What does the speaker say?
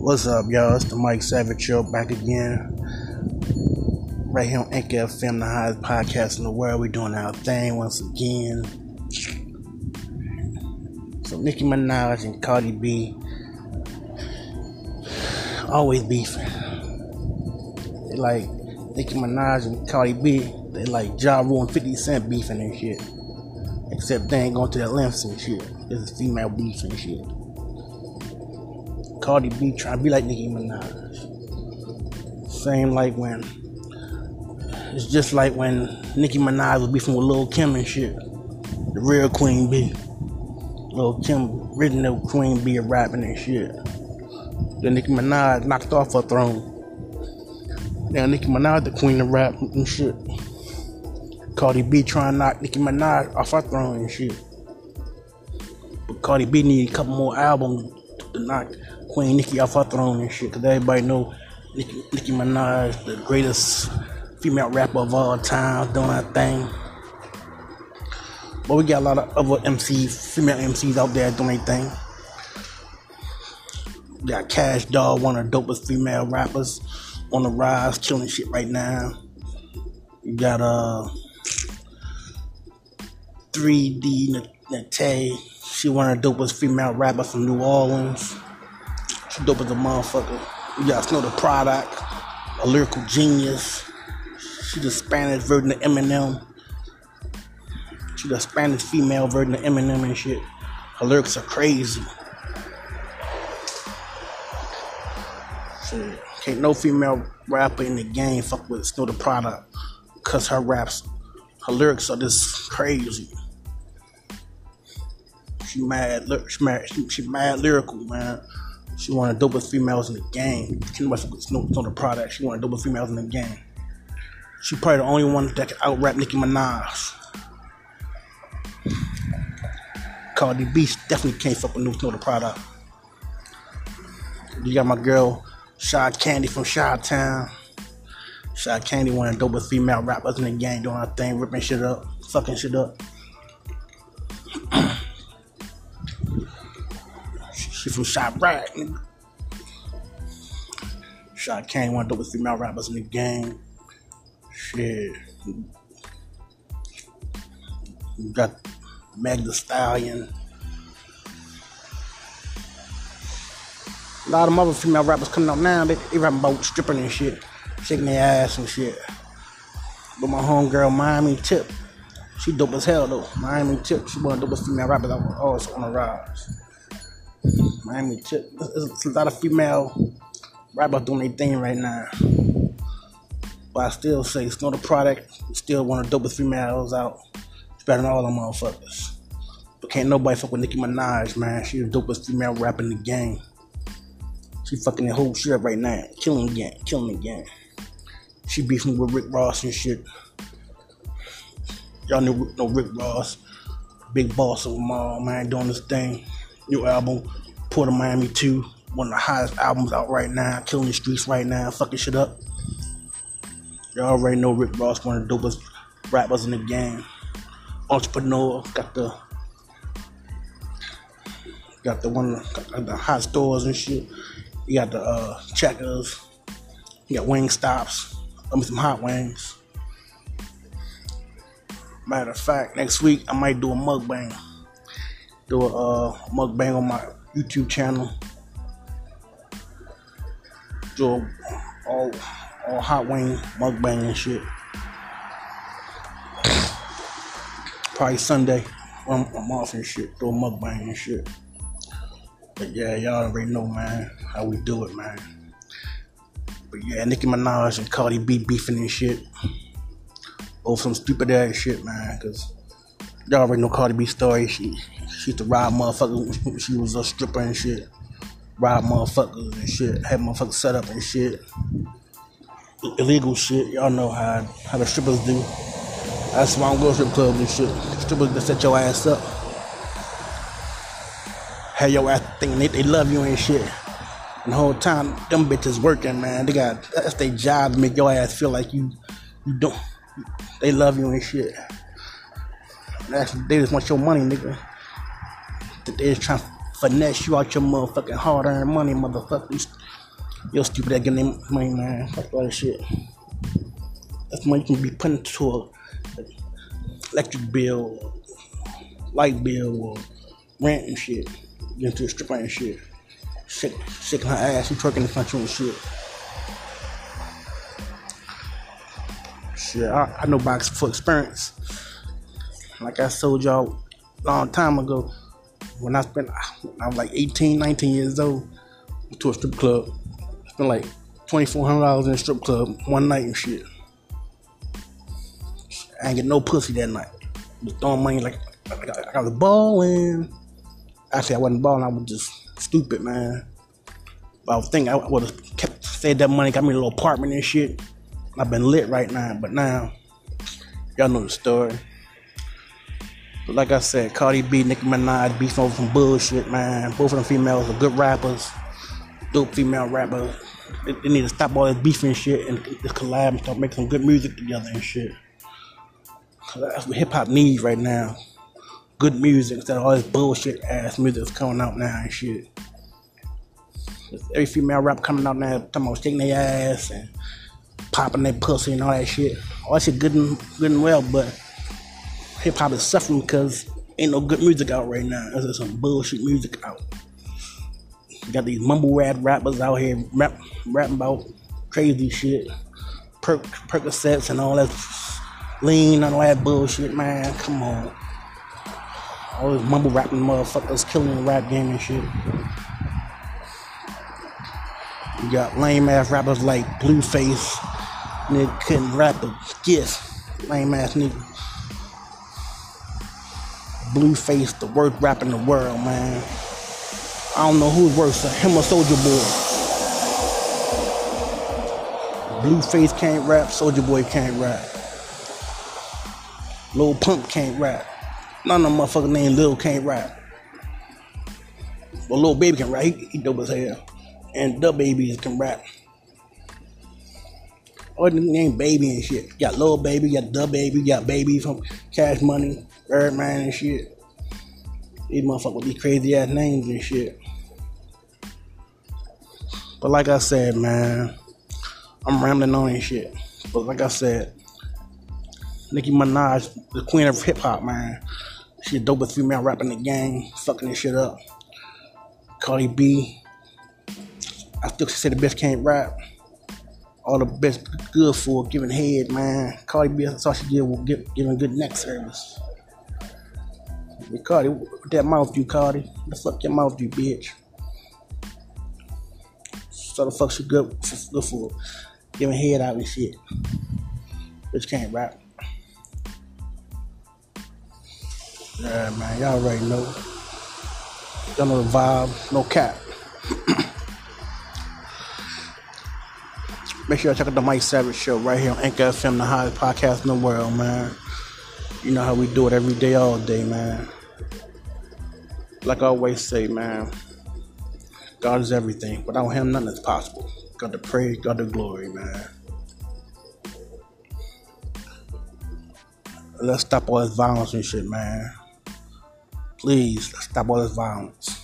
What's up, y'all? It's the Mike Savage Show back again. Right here on Anchor FM, the highest podcast in the world. We're doing our thing once again. So, Nicki Minaj and Cardi B always beefing. They like Nicki Minaj and Cardi B, they like Ja Rule and 50 Cent beefing and shit. Except they ain't going to the lengths and shit. This is female beef and shit. Cardi B trying to be like Nicki Minaj. Same like when it's just like when Nicki Minaj was beefing with Lil Kim and shit. The real Queen B. Lil Kim original Queen B of rapping and shit. Then Nicki Minaj knocked off her throne. Now Nicki Minaj the queen of rap and shit. Cardi B trying to knock Nicki Minaj off her throne and shit. But Cardi B need a couple more albums to knock Queen Nicki off her throne and shit. Cause everybody know Nicki, Nicki Minaj, the greatest female rapper of all time, doing her thing. But we got a lot of other MCs, female MCs out there doing their thing. We got Kash Doll, one of the dopest female rappers on the rise, killing shit right now. You got uh 3D Natee, she one of the dopest female rappers from New Orleans. She dope as a motherfucker. You got Snow Tha Product, a lyrical genius. She the Spanish version of Eminem. She the Spanish female version of Eminem and shit. Her lyrics are crazy. Shit. Can't no female rapper in the game fuck with Snow Tha Product. Cause her raps, her lyrics are just crazy. She mad, she mad, she, she mad lyrical, man. She of the dopest females in the game. Can't nobody fuck with Snow, Snow Product. She of the dopest females in the game. She probably the only one that can out rap Nicki Minaj. Cardi B definitely can't fuck with no Snow Tha Product. You got my girl Shy Candy from Chi Town. Shy Candy, one of the dopest female rappers in the game, doing her thing, ripping shit up, fucking shit up. She, from Bragg, nigga. Shy Candy, one of the female rappers in the game. Shit. You got Meg the Stallion. A lot of other female rappers coming out now, they, they rapping about stripping and shit, shaking their ass and shit. But my homegirl, Miami Tip, she dope as hell though. Miami Tip, she one of the dopest female rappers that was always on the rise. Miami Tip, there's a lot of female rappers doing their thing right now. But I still say it's not a Product, still one of the dopest females out. It's better than all them motherfuckers. But can't nobody fuck with Nicki Minaj, man. She the dopest female rapper in the game. She fucking the whole shit up right now. Killing again, killing again. She beefing with Rick Ross and shit. Y'all know, know Rick Ross, big boss of them all, man, doing this thing. New album, Port of Miami 2, one of the hottest albums out right now, killing the streets right now, fucking shit up. Y'all already know Rick Ross, one of the dopest rappers in the game. Entrepreneur, got the got the one got the hot stores and shit. You got the uh, checkers. You got Wingstops. I mean some hot wings. Matter of fact, next week I might do a mukbang. Do a uh, mukbang on my YouTube channel. Do a, all all hot wing mukbang and shit. Probably Sunday. I'm, I'm off and shit. Do a mukbang and shit. But yeah, y'all already know, man, how we do it, man. But yeah, Nicki Minaj and Cardi B beefing and shit. Over some stupid ass shit, man. Cause y'all already know Cardi B story. She she used to rob motherfuckers. She was a stripper and shit. Rob motherfuckers and shit. Had motherfuckers set up and shit. Illegal shit. Y'all know how how the strippers do. That's why I'm going to strip clubs and shit. Strippers that set your ass up. Have your ass thinking they, they love you and shit. And the whole time, them bitches working, man. They got that's their job to make your ass feel like you you don't they love you and shit. That's, they just want your money, nigga. They just trying to finesse you out your motherfucking hard earned money, motherfucker. Yo, stupid that getting them money, man. Fuck all that shit. That's money you can be put into a electric bill, light bill, or rent and shit. Get into a strip and shit. Shaking her ass and twerking the country and shit. Shit, I, I know box for experience. Like I told y'all a long time ago, when I spent, I was like 18, 19 years old, to a strip club. Spent like $2,400 in a strip club one night and shit. I ain't get no pussy that night. Was throwing money like, like I, I was balling. Actually, I wasn't balling. I was just stupid, man. But I was thinking I would have kept saved that money, got me a little apartment and shit. I've been lit right now, but now y'all know the story. Like I said, Cardi B, Nicki Minaj beefing over some bullshit, man. Both of them females are good rappers, dope female rappers. They, they need to stop all this beefing shit and just collab and start making some good music together and shit. Cause that's what hip hop needs right now. Good music instead of all this bullshit ass music that's coming out now and shit. Every female rapper coming out now talking about shaking their ass and popping their pussy and all that shit. All that shit good and good and well, but hip hop is suffering because ain't no good music out right now. There's some bullshit music out. You got these mumble rap rappers out here rap, rapping about crazy shit, per, Percocets and all that lean and all that bullshit, man. Come on. All these mumble rapping motherfuckers killing the rap game and shit. You got lame ass rappers like Blueface, nigga couldn't rap a gift. Lame ass nigga. Blueface, the worst rapper in the world, man. I don't know who's worse, him or Soulja Boy. Blueface can't rap, Soulja Boy can't rap. Lil Pump can't rap. None of them motherfuckers named Lil can't rap. But Lil Baby can rap, he, he dope as hell. And the babies can rap. Or the name Baby and shit. You got Lil Baby, you got the Baby, you got Baby from Cash Money, Birdman and shit. These motherfuckers with these crazy ass names and shit. But like I said, man, I'm rambling on and shit. But like I said, Nicki Minaj, the queen of hip hop, man. She dope dopest female rapper in the game, fucking this shit up. Cardi B, I still say the best can't rap. All the best good for giving head, man. Cardi B, that's all she did give, giving good neck service. Hey, Cardi, what that mouth you, Cardi? The fuck your mouth you, bitch. So the fuck she good, good for giving head out and shit. Bitch can't rap. Yeah, man, y'all already know. Y'all know the vibe, no cap. Make sure y'all check out the Mike Savage Show right here on Anchor FM, the highest podcast in the world, man. You know how we do it every day, all day, man. Like I always say, man, God is everything. Without Him, nothing is possible. God the praise, God the glory, man. Let's stop all this violence and shit, man. Please, let's stop all this violence.